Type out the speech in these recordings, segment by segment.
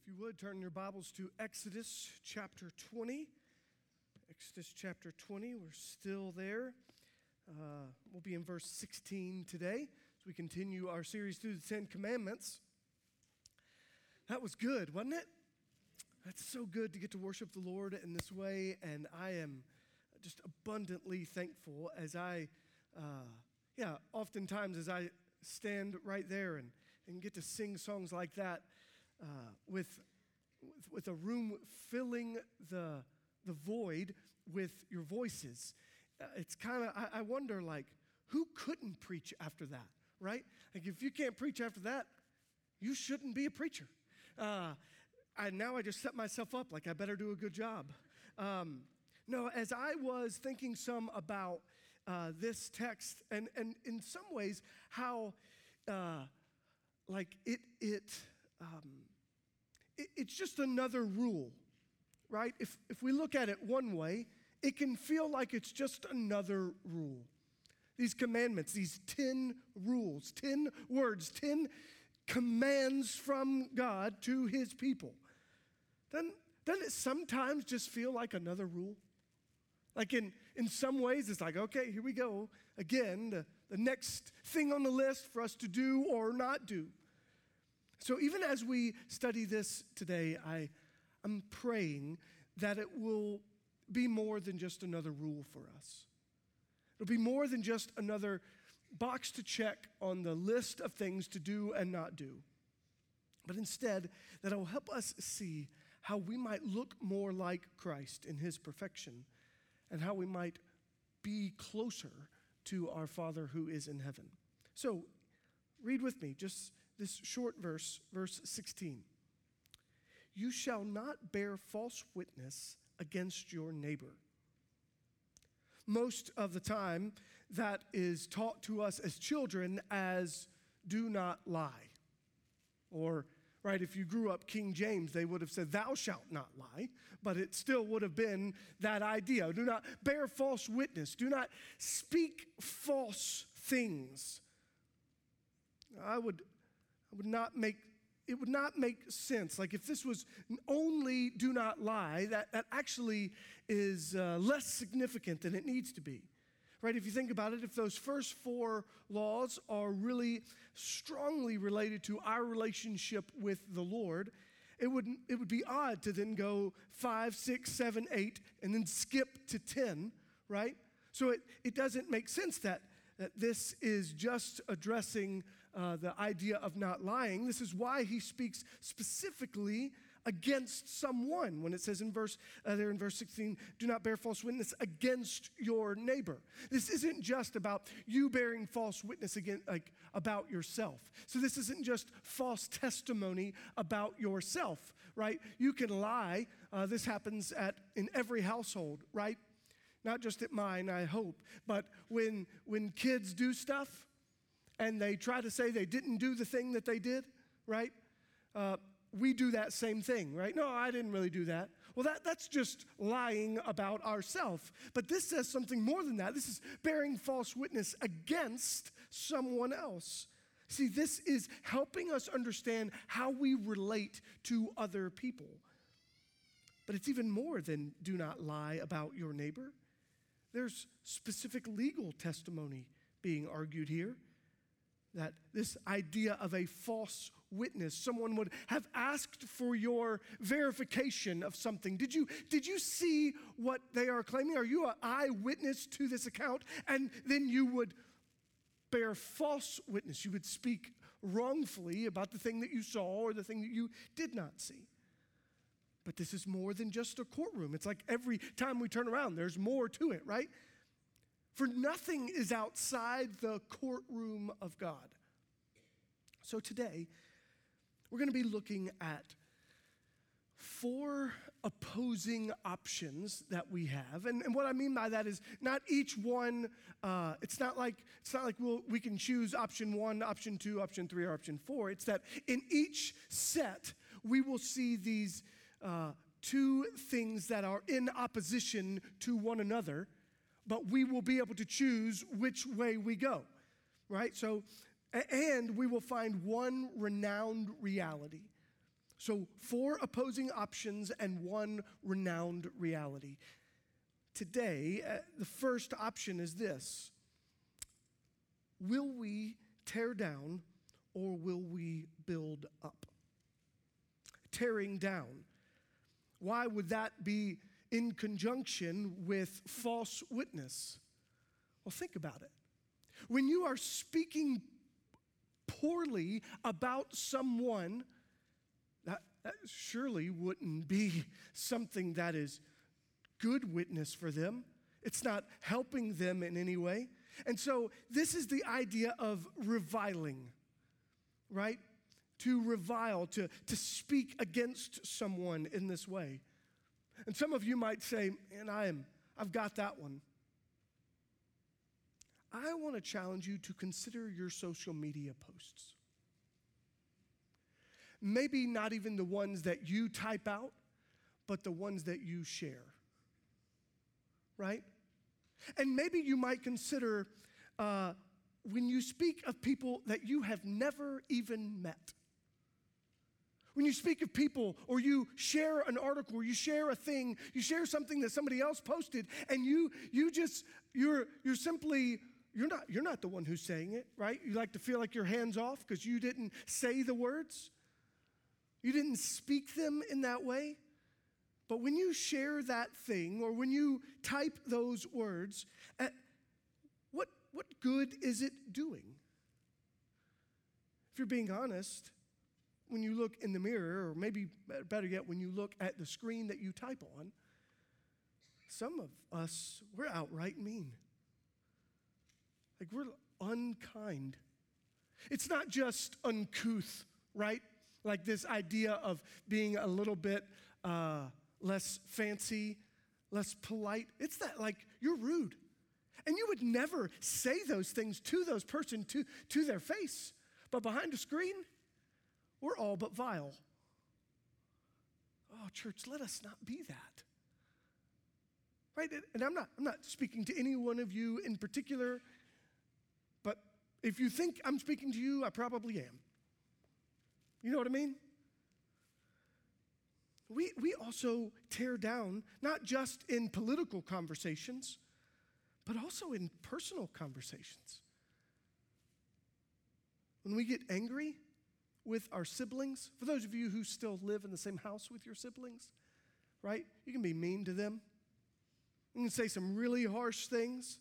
If you would, turn your Bibles to Exodus chapter 20. Exodus chapter 20, we're still there. Uh, we'll be in verse 16 today as we continue our series through the Ten Commandments. That was good, wasn't it? That's so good to get to worship the Lord in this way, and I am just abundantly thankful as I, uh, yeah, oftentimes as I stand right there and, and get to sing songs like that uh, with, with, a room filling the, the void with your voices. Uh, it's kind of, I, I wonder, like, who couldn't preach after that, right? Like, if you can't preach after that, you shouldn't be a preacher. Uh, now I just set myself up like I better do a good job. Um, no, as I was thinking some about uh, this text, and, and in some ways, how uh, like it, it um, it's just another rule, right? If, if we look at it one way, it can feel like it's just another rule. These commandments, these 10 rules, 10 words, 10 commands from God to his people. Then doesn't it sometimes just feel like another rule? Like in, in some ways, it's like, okay, here we go. Again, the, the next thing on the list for us to do or not do. So, even as we study this today, I, I'm praying that it will be more than just another rule for us. It'll be more than just another box to check on the list of things to do and not do. But instead, that it will help us see how we might look more like Christ in his perfection and how we might be closer to our Father who is in heaven. So, read with me just this short verse, verse 16. You shall not bear false witness against your neighbor. Most of the time, that is taught to us as children as do not lie. Or, right, if you grew up King James, they would have said, Thou shalt not lie, but it still would have been that idea. Do not bear false witness, do not speak false things. I would would not make it would not make sense. Like if this was only do not lie, that, that actually is uh, less significant than it needs to be. Right? If you think about it, if those first four laws are really strongly related to our relationship with the Lord, it would, it would be odd to then go five, six, seven, eight, and then skip to 10, right? So it, it doesn't make sense that that this is just addressing uh, the idea of not lying. This is why he speaks specifically against someone. When it says in verse uh, there in verse 16 do not bear false witness against your neighbor. This isn't just about you bearing false witness again like about yourself. So this isn't just false testimony about yourself right? You can lie. Uh, this happens at in every household right? Not just at mine, I hope, but when, when kids do stuff and they try to say they didn't do the thing that they did, right? Uh, we do that same thing, right? No, I didn't really do that. Well, that, that's just lying about ourselves. But this says something more than that. This is bearing false witness against someone else. See, this is helping us understand how we relate to other people. But it's even more than do not lie about your neighbor. There's specific legal testimony being argued here that this idea of a false witness someone would have asked for your verification of something. Did you did you see what they are claiming? Are you an eyewitness to this account? And then you would bear false witness. You would speak wrongfully about the thing that you saw or the thing that you did not see. But this is more than just a courtroom. It's like every time we turn around, there's more to it, right? For nothing is outside the courtroom of God. So today, we're going to be looking at four opposing options that we have. And, and, what i mean by that is not each one uh, it's not like it's not like we'll, we can choose option one option two option three or option four. It's that in each set we will see these uh, two things that are in opposition to one another, but we will be able to choose which way we go, right? So, and we will find one renowned reality. So, four opposing options and one renowned reality. Today, uh, the first option is this Will we tear down or will we build up? Tearing down. Why would that be in conjunction with false witness? Well, think about it. When you are speaking poorly about someone, that, that surely wouldn't be something that is good witness for them. It's not helping them in any way. And so, this is the idea of reviling, right? To revile, to, to speak against someone in this way. And some of you might say, and I am, I've got that one. I want to challenge you to consider your social media posts. Maybe not even the ones that you type out, but the ones that you share. Right? And maybe you might consider uh, when you speak of people that you have never even met. When you speak of people or you share an article or you share a thing, you share something that somebody else posted, and you you just you're you're simply you're not you're not the one who's saying it, right? You like to feel like you're hands off because you didn't say the words. You didn't speak them in that way. But when you share that thing or when you type those words, uh, what, what good is it doing? If you're being honest, when you look in the mirror, or maybe better yet, when you look at the screen that you type on, some of us, we're outright mean. Like we're unkind. It's not just uncouth, right? Like this idea of being a little bit uh, less fancy, less polite. It's that like you're rude. And you would never say those things to those person to, to their face. But behind a screen, we're all but vile. Oh, church, let us not be that. Right? And I'm not, I'm not speaking to any one of you in particular, but if you think I'm speaking to you, I probably am. You know what I mean? We, we also tear down, not just in political conversations, but also in personal conversations. When we get angry with our siblings, for those of you who still live in the same house with your siblings, right? You can be mean to them. You can say some really harsh things.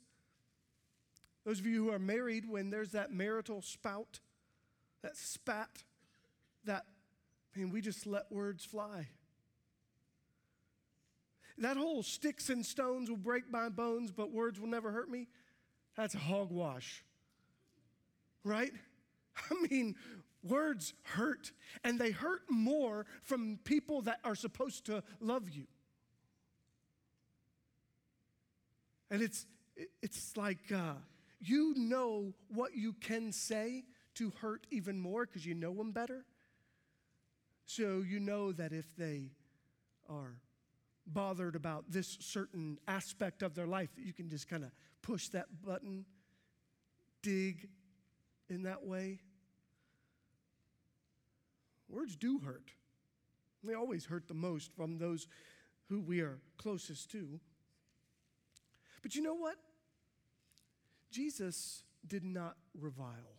Those of you who are married, when there's that marital spout, that spat, that, I mean, we just let words fly. That whole sticks and stones will break my bones, but words will never hurt me. That's hogwash. Right? I mean, words hurt, and they hurt more from people that are supposed to love you. And it's, it's like uh, you know what you can say to hurt even more because you know them better. So you know that if they are bothered about this certain aspect of their life, that you can just kind of push that button, dig in that way. Words do hurt. They always hurt the most from those who we are closest to. But you know what? Jesus did not revile.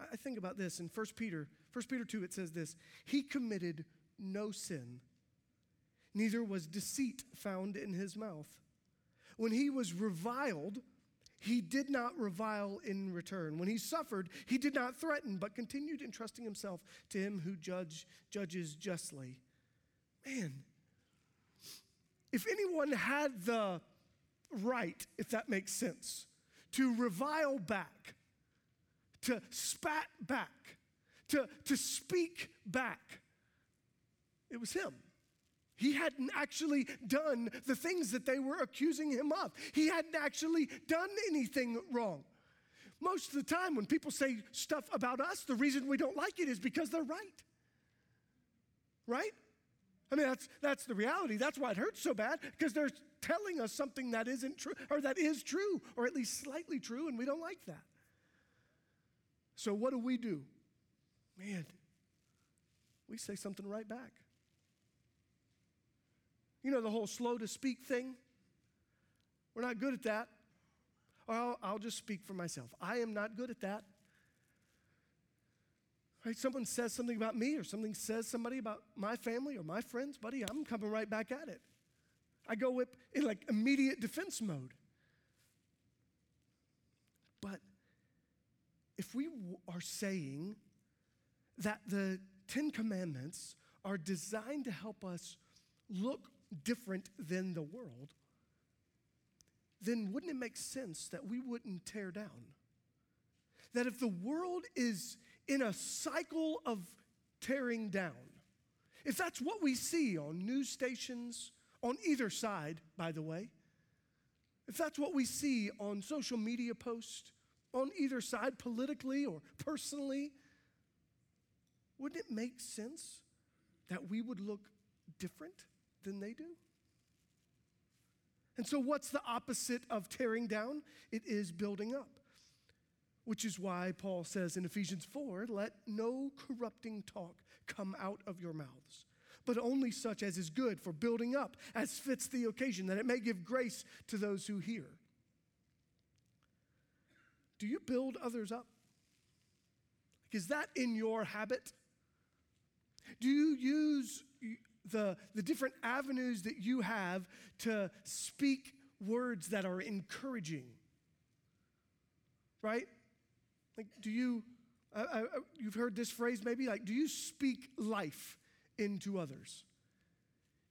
I think about this in 1 Peter, 1 Peter 2, it says this He committed no sin, neither was deceit found in his mouth. When he was reviled, he did not revile in return. When he suffered, he did not threaten, but continued entrusting himself to him who judge, judges justly. Man, if anyone had the right, if that makes sense, to revile back, to spat back, to, to speak back. It was him. He hadn't actually done the things that they were accusing him of. He hadn't actually done anything wrong. Most of the time, when people say stuff about us, the reason we don't like it is because they're right. Right? I mean, that's, that's the reality. That's why it hurts so bad, because they're telling us something that isn't true, or that is true, or at least slightly true, and we don't like that. So, what do we do? Man, we say something right back. You know the whole slow to speak thing? We're not good at that. Or I'll, I'll just speak for myself. I am not good at that. Right? Someone says something about me or something says somebody about my family or my friends, buddy, I'm coming right back at it. I go in like immediate defense mode. But if we are saying that the Ten Commandments are designed to help us look different than the world, then wouldn't it make sense that we wouldn't tear down? That if the world is in a cycle of tearing down, if that's what we see on news stations, on either side, by the way, if that's what we see on social media posts, on either side, politically or personally, wouldn't it make sense that we would look different than they do? And so, what's the opposite of tearing down? It is building up. Which is why Paul says in Ephesians 4 let no corrupting talk come out of your mouths, but only such as is good for building up, as fits the occasion, that it may give grace to those who hear. Do you build others up? Is that in your habit? Do you use the, the different avenues that you have to speak words that are encouraging? Right? Like, do you, uh, uh, you've heard this phrase maybe, like, do you speak life into others?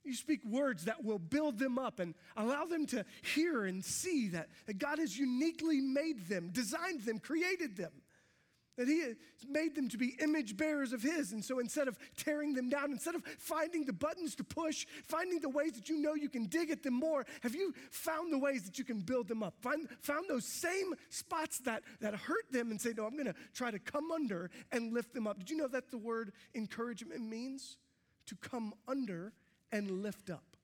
You speak words that will build them up and allow them to hear and see that, that God has uniquely made them, designed them, created them that he has made them to be image bearers of his. And so instead of tearing them down, instead of finding the buttons to push, finding the ways that you know you can dig at them more, have you found the ways that you can build them up? Find, found those same spots that, that hurt them and say, no, I'm going to try to come under and lift them up. Did you know that the word encouragement means to come under and lift up?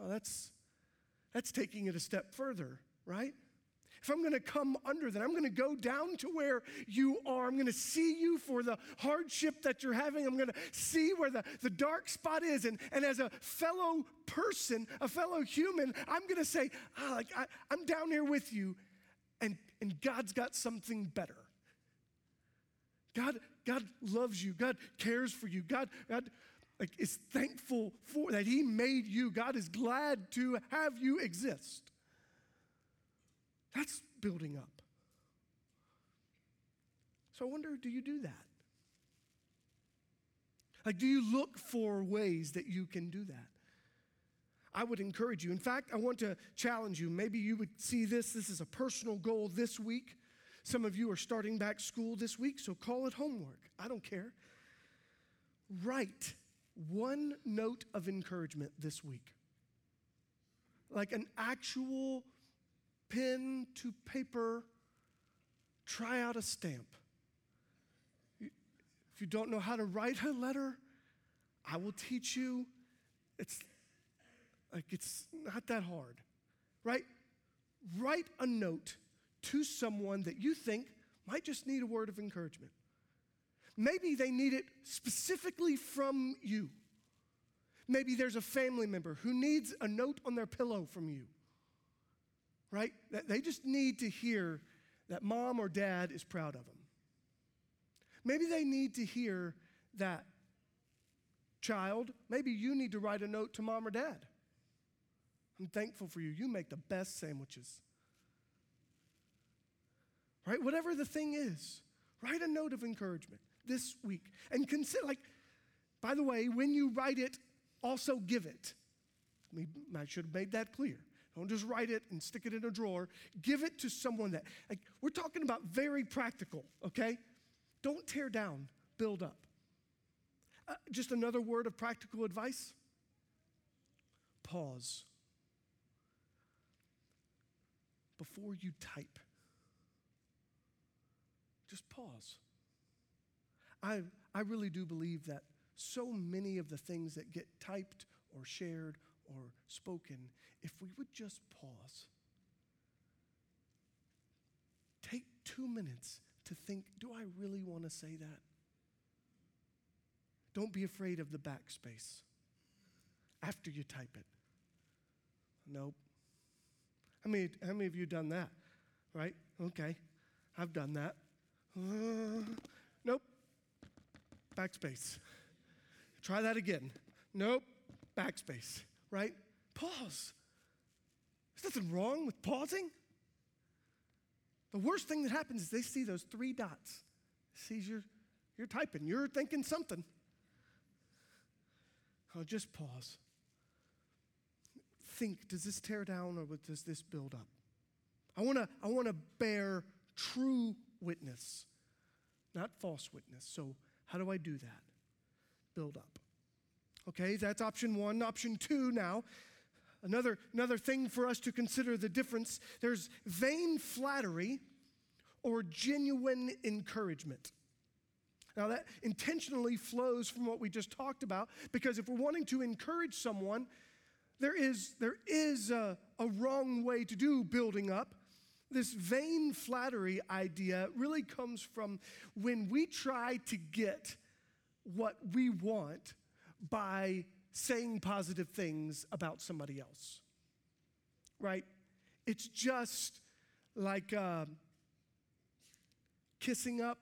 Oh, that's, that's taking it a step further, right? If I'm going to come under that, I'm going to go down to where you are. I'm going to see you for the hardship that you're having. I'm going to see where the, the dark spot is. And, and as a fellow person, a fellow human, I'm going to say, ah, like, I, I'm down here with you, and, and God's got something better. God, God loves you. God cares for you. God, God like, is thankful for that He made you. God is glad to have you exist. That's building up. So I wonder do you do that? Like, do you look for ways that you can do that? I would encourage you. In fact, I want to challenge you. Maybe you would see this. This is a personal goal this week. Some of you are starting back school this week, so call it homework. I don't care. Write one note of encouragement this week, like an actual pen to paper, try out a stamp. If you don't know how to write a letter, I will teach you. It's like it's not that hard, right? Write a note to someone that you think might just need a word of encouragement. Maybe they need it specifically from you. Maybe there's a family member who needs a note on their pillow from you right? They just need to hear that mom or dad is proud of them. Maybe they need to hear that child, maybe you need to write a note to mom or dad. I'm thankful for you. You make the best sandwiches. Right? Whatever the thing is, write a note of encouragement this week. And consider, like, by the way, when you write it, also give it. I should have made that clear. Don't just write it and stick it in a drawer. Give it to someone that, like, we're talking about very practical, okay? Don't tear down, build up. Uh, just another word of practical advice pause. Before you type, just pause. I, I really do believe that so many of the things that get typed or shared or spoken, if we would just pause, take two minutes to think do I really want to say that? don't be afraid of the backspace after you type it. Nope. How many, how many of you done that? Right? Okay. I've done that. Uh, nope. Backspace. Try that again. Nope. Backspace. Right? Pause. There's nothing wrong with pausing. The worst thing that happens is they see those three dots. Sees you're, you're typing, you're thinking something. Oh, just pause. Think, does this tear down or does this build up? I want to I want to bear true witness, not false witness. So, how do I do that? Build up. Okay, that's option 1. Option 2 now, another another thing for us to consider the difference. There's vain flattery or genuine encouragement. Now, that intentionally flows from what we just talked about because if we're wanting to encourage someone, there is, there is a, a wrong way to do building up. This vain flattery idea really comes from when we try to get what we want by saying positive things about somebody else, right? It's just like uh, kissing up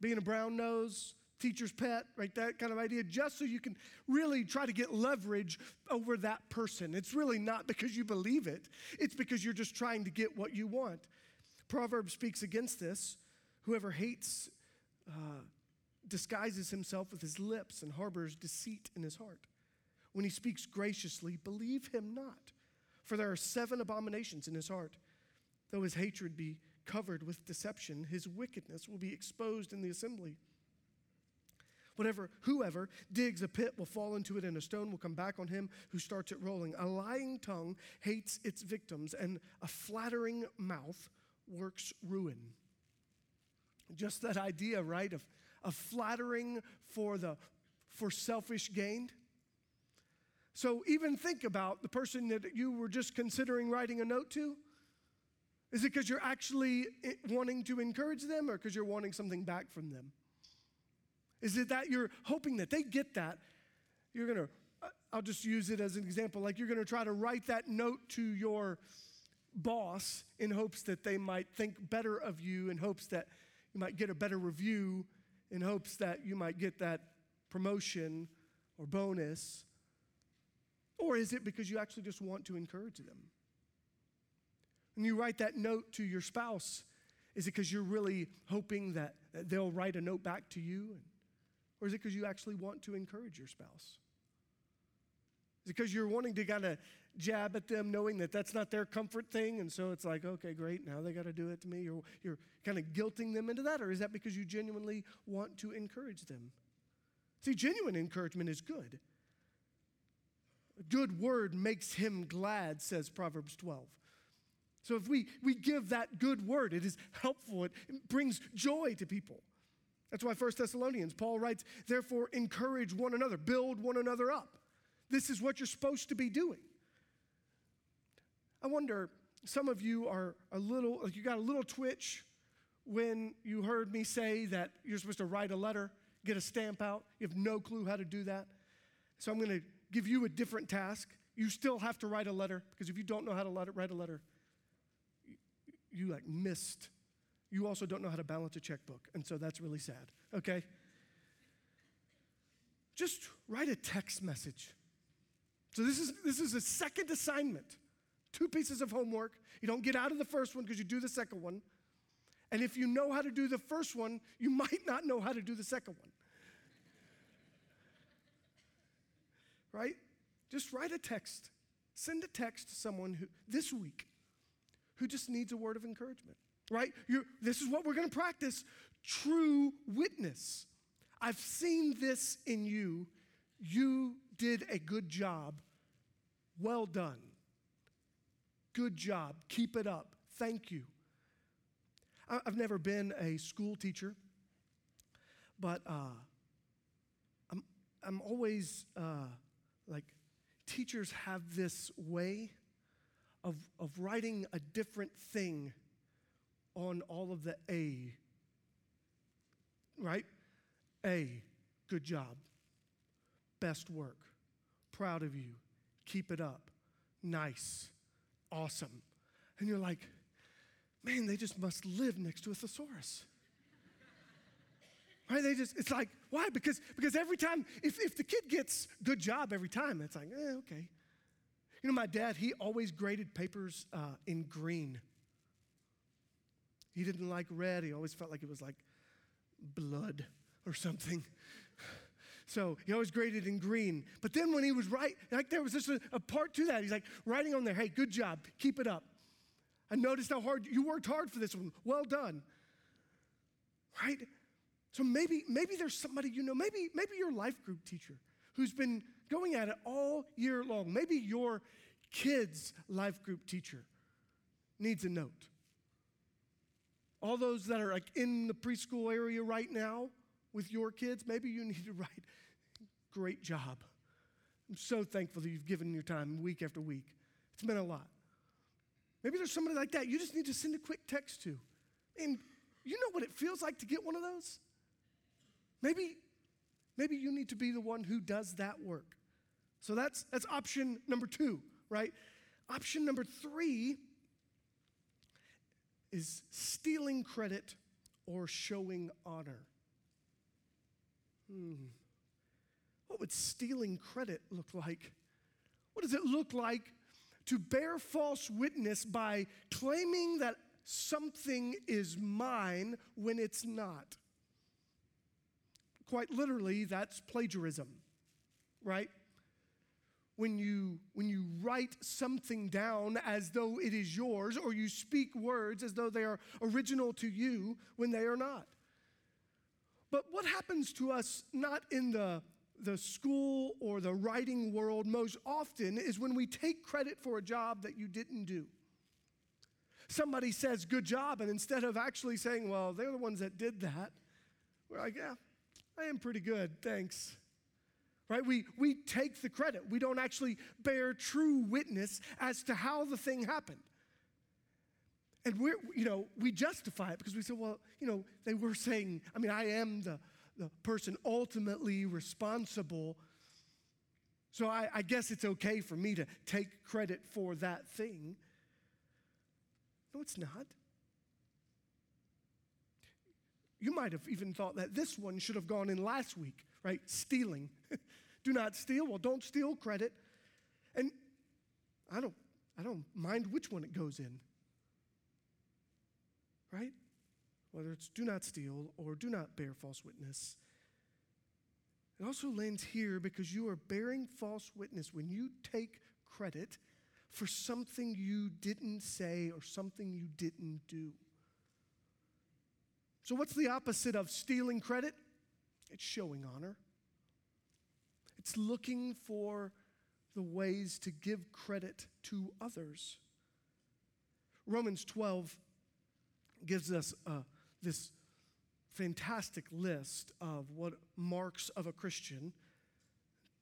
being a brown nose, teacher's pet, right? That kind of idea, just so you can really try to get leverage over that person. It's really not because you believe it, it's because you're just trying to get what you want. Proverbs speaks against this. Whoever hates uh, disguises himself with his lips and harbors deceit in his heart. When he speaks graciously, believe him not, for there are seven abominations in his heart. Though his hatred be covered with deception, his wickedness will be exposed in the assembly. Whatever, whoever digs a pit will fall into it, and a stone will come back on him who starts it rolling. A lying tongue hates its victims, and a flattering mouth works ruin. Just that idea, right, of, of flattering for the for selfish gain. So even think about the person that you were just considering writing a note to. Is it because you're actually eh, wanting to encourage them or because you're wanting something back from them? Is it that you're hoping that they get that? You're going to, uh, I'll just use it as an example, like you're going to try to write that note to your boss in hopes that they might think better of you, in hopes that you might get a better review, in hopes that you might get that promotion or bonus? Or is it because you actually just want to encourage them? When you write that note to your spouse, is it because you're really hoping that, they'll write a note back to you? Or is it because you actually want to encourage your spouse? Is it because you're wanting to kind of jab at them, knowing that that's not their comfort thing? And so it's like, okay, great, now they got to do it to me. You're, you're kind of guilting them into that. Or is that because you genuinely want to encourage them? See, genuine encouragement is good. A good word makes him glad, says Proverbs 12. So if we, we give that good word, it is helpful, it brings joy to people. That's why 1 Thessalonians, Paul writes, therefore encourage one another, build one another up. This is what you're supposed to be doing. I wonder, some of you are a little, like you got a little twitch when you heard me say that you're supposed to write a letter, get a stamp out. You have no clue how to do that. So I'm going to give you a different task. You still have to write a letter because if you don't know how to write a letter, you like missed. You also don't know how to balance a checkbook. And so that's really sad, okay? Just write a text message. So this is this is a second assignment. Two pieces of homework. You don't get out of the first one because you do the second one. And if you know how to do the first one, you might not know how to do the second one. right? Just write a text. Send a text to someone who this week who just needs a word of encouragement, right? You're, this is what we're going to practice true witness. I've seen this in you. You did a good job. Well done. Good job. Keep it up. Thank you. I've never been a school teacher, but uh, I'm, I'm always uh, like, teachers have this way of, of writing a different thing on all of the A. Right? A. good job, best work, proud of you, keep it up, nice, awesome. And you're like, man, they just must live next to a thesaurus. Right? They just, it's like, why? Because, because every time, if, if the kid gets good job every time, it's like, eh, okay. You know, my dad, he always graded papers uh, in green. He didn't like red. He always felt like it was like blood or something. So he always graded in green. But then when he was right, like there was just a, a part to that. He's like writing on there, hey, good job, keep it up. I noticed how hard you worked hard for this one. Well done. Right? So maybe, maybe there's somebody you know, maybe, maybe your life group teacher who's been going at it all year long. Maybe your kid's life group teacher needs a note. All those that are like in the preschool area right now with your kids, maybe you need to write, great job. I'm so thankful that you've given your time week after week. It's meant a lot. Maybe there's somebody like that you just need to send a quick text to. And you know what it feels like to get one of those? Maybe, maybe you need to be the one who does that work. So that's, that's option number two, right? Option number three is stealing credit or showing honor. Hmm. What would stealing credit look like? What does it look like to bear false witness by claiming that something is mine when it's not? quite literally, that's plagiarism, right? When you, when you write something down as though it is yours, or you speak words as though they are original to you when they are not. But what happens to us, not in the, the school or the writing world most often, is when we take credit for a job that you didn't do. Somebody says, good job, and instead of actually saying, well, they're the ones that did that, we're like, yeah, I am pretty good, thanks. Right? We, we take the credit. We don't actually bear true witness as to how the thing happened. And we're, you know, we justify it because we say, well, you know, they were saying, I mean, I am the, the person ultimately responsible. So I, I guess it's okay for me to take credit for that thing. No, it's not. You might have even thought that this one should have gone in last week, right? Stealing. Do not steal. Well, don't steal credit. And I don't, I don't mind which one it goes in. Right? Whether it's do not steal or do not bear false witness. It also lands here because you are bearing false witness when you take credit for something you didn't say or something you didn't do. So, what's the opposite of stealing credit? It's showing honor. It's looking for the ways to give credit to others. Romans 12 gives us uh, this fantastic list of what marks of a Christian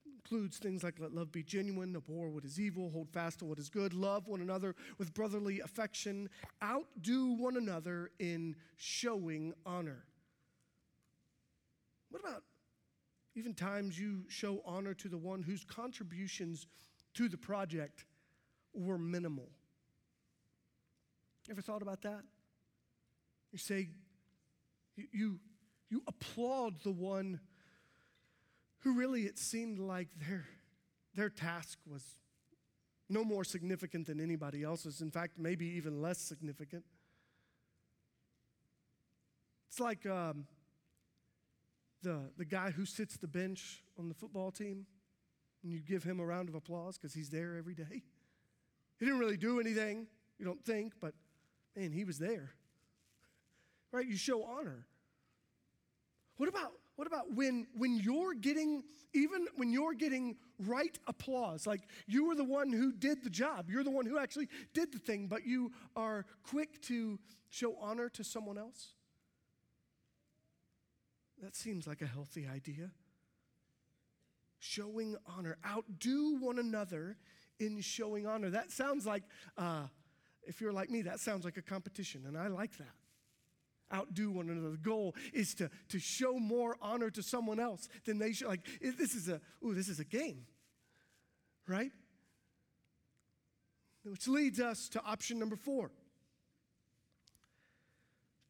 includes things like let love be genuine, abhor what is evil, hold fast to what is good, love one another with brotherly affection, outdo one another in showing honor. What about even times you show honor to the one whose contributions to the project were minimal? Ever thought about that? You say, you, you, applaud the one who really it seemed like their, their task was no more significant than anybody else's. In fact, maybe even less significant. It's like um, the, the guy who sits the bench on the football team, and you give him a round of applause because he's there every day. He didn't really do anything, you don't think, but man, he was there. Right? You show honor. What about what about when, when you're getting, even when you're getting right applause, like you were the one who did the job, you're the one who actually did the thing, but you are quick to show honor to someone else? That seems like a healthy idea. Showing honor, outdo one another in showing honor. That sounds like, uh, if you're like me, that sounds like a competition, and I like that. Outdo one another. The goal is to, to show more honor to someone else than they should. Like, this is a, ooh, this is a game, right? Which leads us to option number four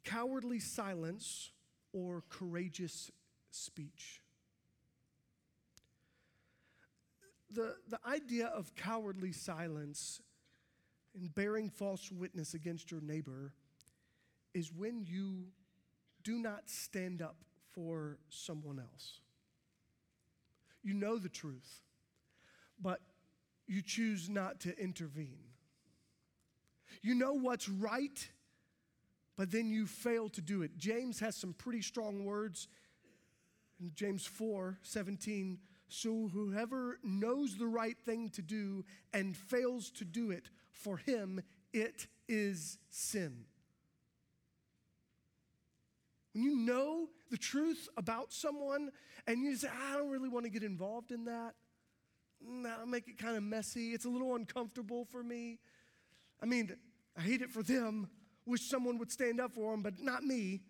cowardly silence or courageous speech. The, the idea of cowardly silence and bearing false witness against your neighbor is when you do not stand up for someone else. You know the truth, but you choose not to intervene. You know what's right, but then you fail to do it. James has some pretty strong words in James 4 17. So whoever knows the right thing to do and fails to do it, for him it is sin. When you know the truth about someone and you say, I don't really want to get involved in that, that'll make it kind of messy. It's a little uncomfortable for me. I mean, I hate it for them. Wish someone would stand up for them, but not me.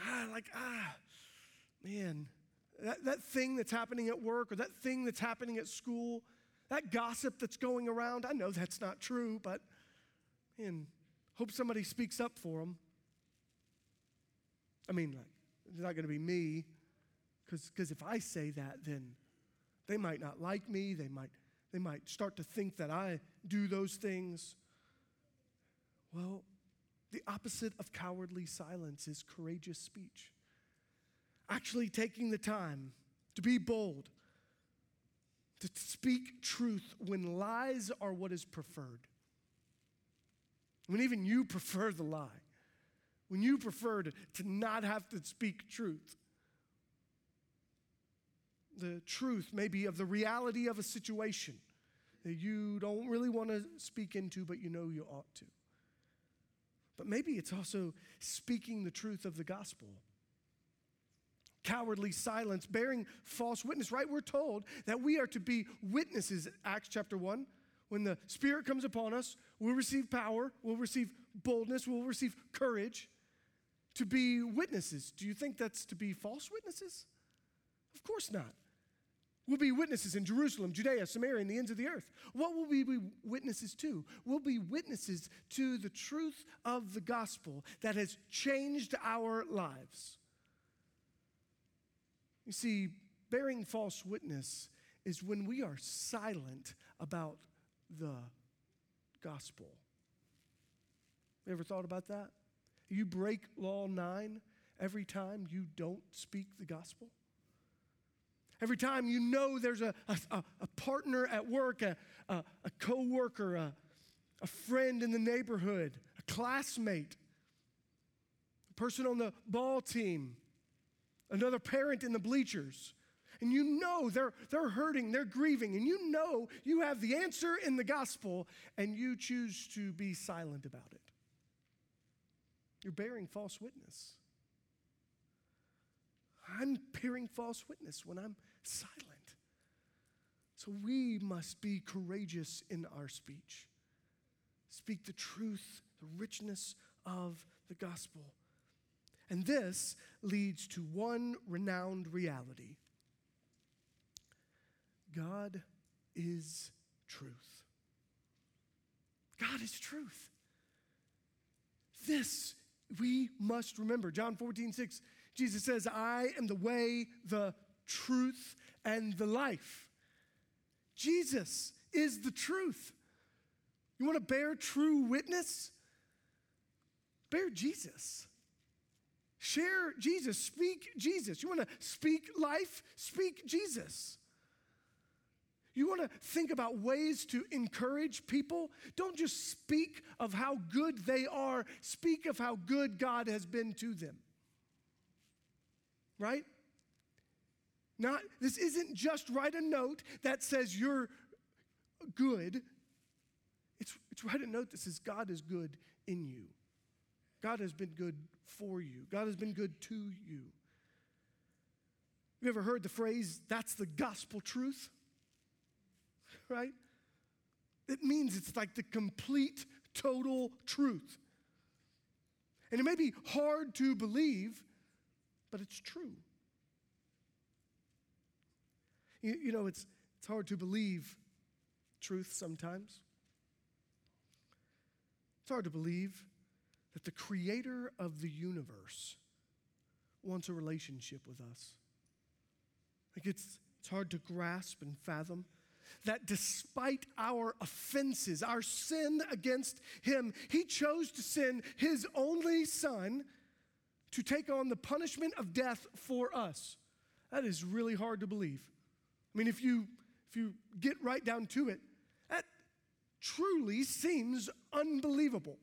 Ah, like, ah, man, that, that thing that's happening at work or that thing that's happening at school, that gossip that's going around, I know that's not true, but man, hope somebody speaks up for them. I mean, like, it's not going to be me, because if I say that, then they might not like me. They might, they might start to think that I do those things. Well, the opposite of cowardly silence is courageous speech. Actually, taking the time to be bold, to speak truth when lies are what is preferred. When even you prefer the lie when you prefer to, not have to speak truth. The truth, maybe, of the reality of a situation that you don't really want to speak into, but you know you ought to. But maybe it's also speaking the truth of the gospel. Cowardly silence, bearing false witness, right? We're told that we are to be witnesses, Acts chapter 1. When the Spirit comes upon us, we'll receive power, we'll receive boldness, we'll receive courage to be witnesses. Do you think that's to be false witnesses? Of course not. We'll be witnesses in Jerusalem, Judea, Samaria, and the ends of the earth. What will we be witnesses to? We'll be witnesses to the truth of the gospel that has changed our lives. You see, bearing false witness is when we are silent about the gospel. You ever thought about that? You break law nine every time you don't speak the gospel. Every time you know there's a, a, a partner at work, a, a, a co worker, a, a friend in the neighborhood, a classmate, a person on the ball team, another parent in the bleachers, and you know they're, they're hurting, they're grieving, and you know you have the answer in the gospel, and you choose to be silent about it. You're bearing false witness. I'm bearing false witness when I'm silent. So we must be courageous in our speech. Speak the truth, the richness of the gospel. And this leads to one renowned reality God is truth. God is truth. This we must remember. John 14, 6, Jesus says, I am the way, the truth, and the life. Jesus is the truth. You want to bear true witness? Bear Jesus. Share Jesus. Speak Jesus. You want to speak life? Speak Jesus. You want to think about ways to encourage people? Don't just speak of how good they are, speak of how good God has been to them. Right? Not this isn't just write a note that says you're good. It's, it's write a note that says God is good in you. God has been good for you. God has been good to you. You ever heard the phrase, that's the gospel truth? Right? It means it's like the complete, total truth. And it may be hard to believe, but it's true. You, you know, it's, it's hard to believe truth sometimes. It's hard to believe that the creator of the universe wants a relationship with us. Like it's, it's hard to grasp and fathom that despite our offenses, our sin against him, he chose to send his only son to take on the punishment of death for us. That is really hard to believe. I mean, if you if you get right down to it, that truly seems unbelievable.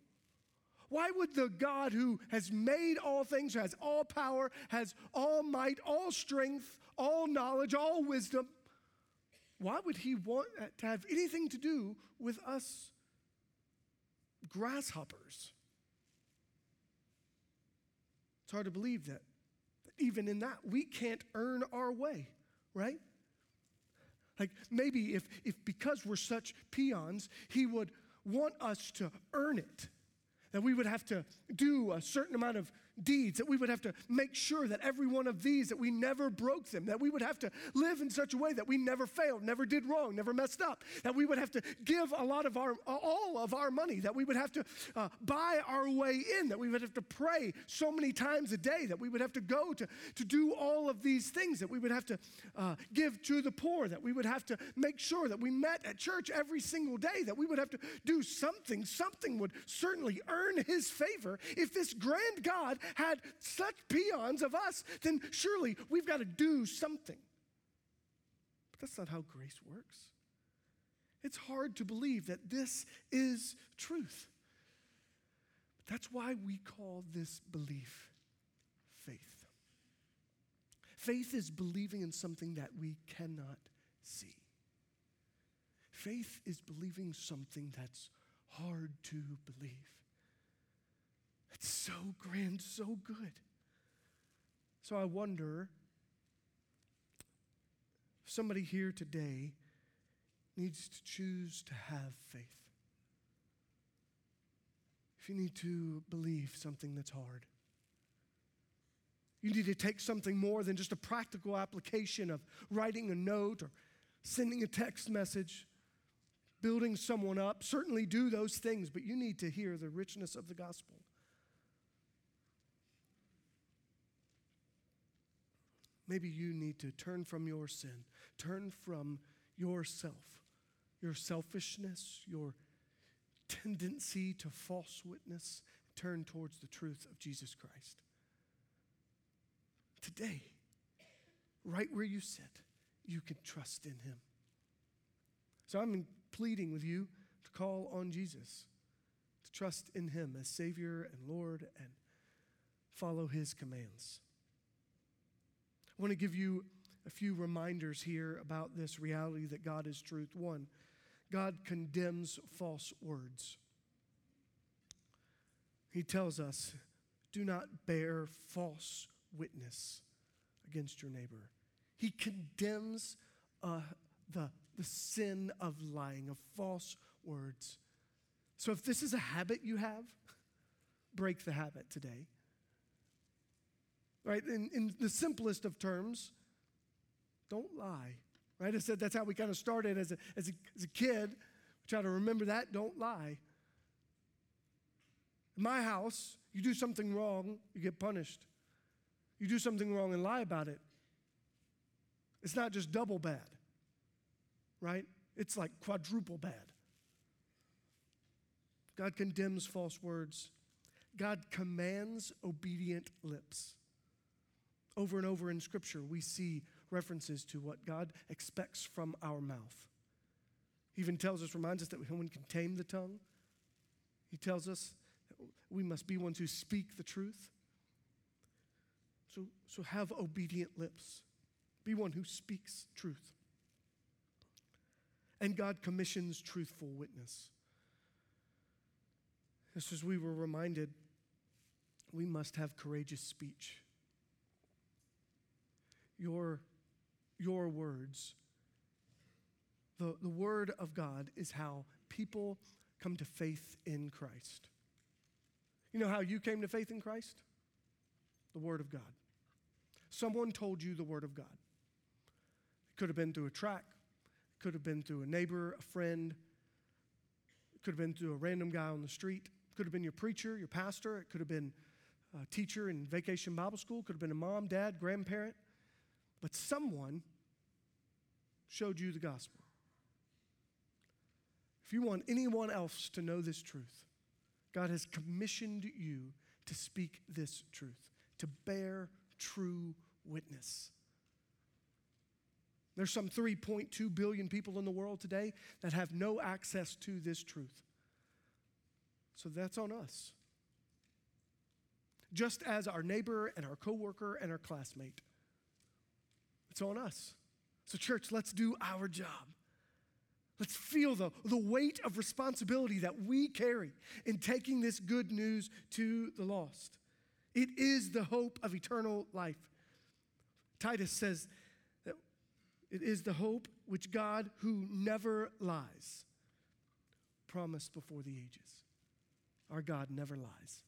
Why would the God who has made all things, has all power, has all might, all strength, all knowledge, all wisdom, why would he want to have anything to do with us grasshoppers? It's hard to believe that, that even in that, we can't earn our way, right? Like maybe if, if because we're such peons, he would want us to earn it, that we would have to do a certain amount of deeds, that we would have to make sure that every one of these, that we never broke them, that we would have to live in such a way that we never failed, never did wrong, never messed up, that we would have to give a lot of our, all of our money, that we would have to uh, buy our way in, that we would have to pray so many times a day, that we would have to go to, to do all of these things, that we would have to uh, give to the poor, that we would have to make sure that we met at church every single day, that we would have to do something. Something would certainly earn his favor if this grand God had such peons of us, then surely we've got to do something. But that's not how grace works. It's hard to believe that this is truth. But that's why we call this belief faith. Faith is believing in something that we cannot see. Faith is believing something that's hard to believe. So grand, so good. So I wonder if somebody here today needs to choose to have faith. If you need to believe something that's hard, you need to take something more than just a practical application of writing a note or sending a text message, building someone up. Certainly do those things, but you need to hear the richness of the gospel. Maybe you need to turn from your sin, turn from yourself, your selfishness, your tendency to false witness, turn towards the truth of Jesus Christ. Today, right where you sit, you can trust in Him. So I'm pleading with you to call on Jesus, to trust in Him as Savior and Lord, and follow His commands. I want to give you a few reminders here about this reality that God is truth. One, God condemns false words. He tells us, do not bear false witness against your neighbor. He condemns uh, the, the sin of lying, of false words. So if this is a habit you have, break the habit today right? In, in the simplest of terms, don't lie, right? I said that's how we kind of started as a, as a, as a kid. We try to remember that, don't lie. In my house, you do something wrong, you get punished. You do something wrong and lie about it. It's not just double bad, right? It's like quadruple bad. God condemns false words. God commands obedient lips. Over and over in Scripture, we see references to what God expects from our mouth. He even tells us, reminds us that no one can tame the tongue. He tells us we must be ones who speak the truth. So, so have obedient lips. Be one who speaks truth. And God commissions truthful witness. Just as we were reminded, we must have courageous speech your, your words. The, the word of God is how people come to faith in Christ. You know how you came to faith in Christ? The Word of God. Someone told you the Word of God. It could have been through a tract, it could have been through a neighbor, a friend, it could have been through a random guy on the street, it could have been your preacher, your pastor, it could have been a teacher in vacation Bible school, it could have been a mom, dad, grandparent, but someone showed you the gospel. If you want anyone else to know this truth, God has commissioned you to speak this truth, to bear true witness. There's some 3.2 billion people in the world today that have no access to this truth. So that's on us. Just as our neighbor and our coworker and our classmate. It's on us. So, church, let's do our job. Let's feel the, the weight of responsibility that we carry in taking this good news to the lost. It is the hope of eternal life. Titus says that it is the hope which God, who never lies, promised before the ages. Our God never lies.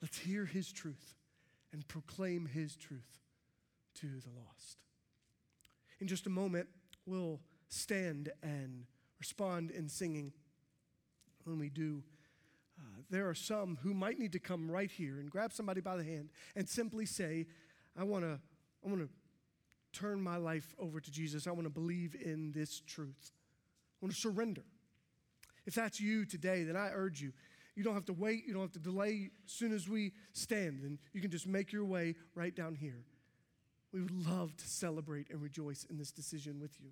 Let's hear his truth and proclaim his truth to the lost. In just a moment, we'll stand and respond in singing. When we do, uh, there are some who might need to come right here and grab somebody by the hand and simply say, I want to I want to turn my life over to Jesus. I want to believe in this truth. I want to surrender. If that's you today, then I urge you. You don't have to wait. You don't have to delay. As soon as we stand, then you can just make your way right down here. We would love to celebrate and rejoice in this decision with you.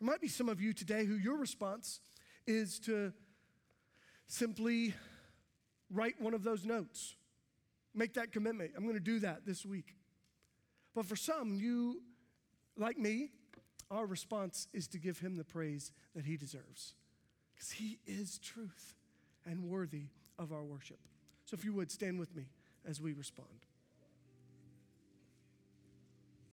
There might be some of you today who your response is to simply write one of those notes. Make that commitment. I'm going to do that this week. But for some, you, like me, our response is to give him the praise that he deserves because he is truth and worthy of our worship. So if you would stand with me as we respond.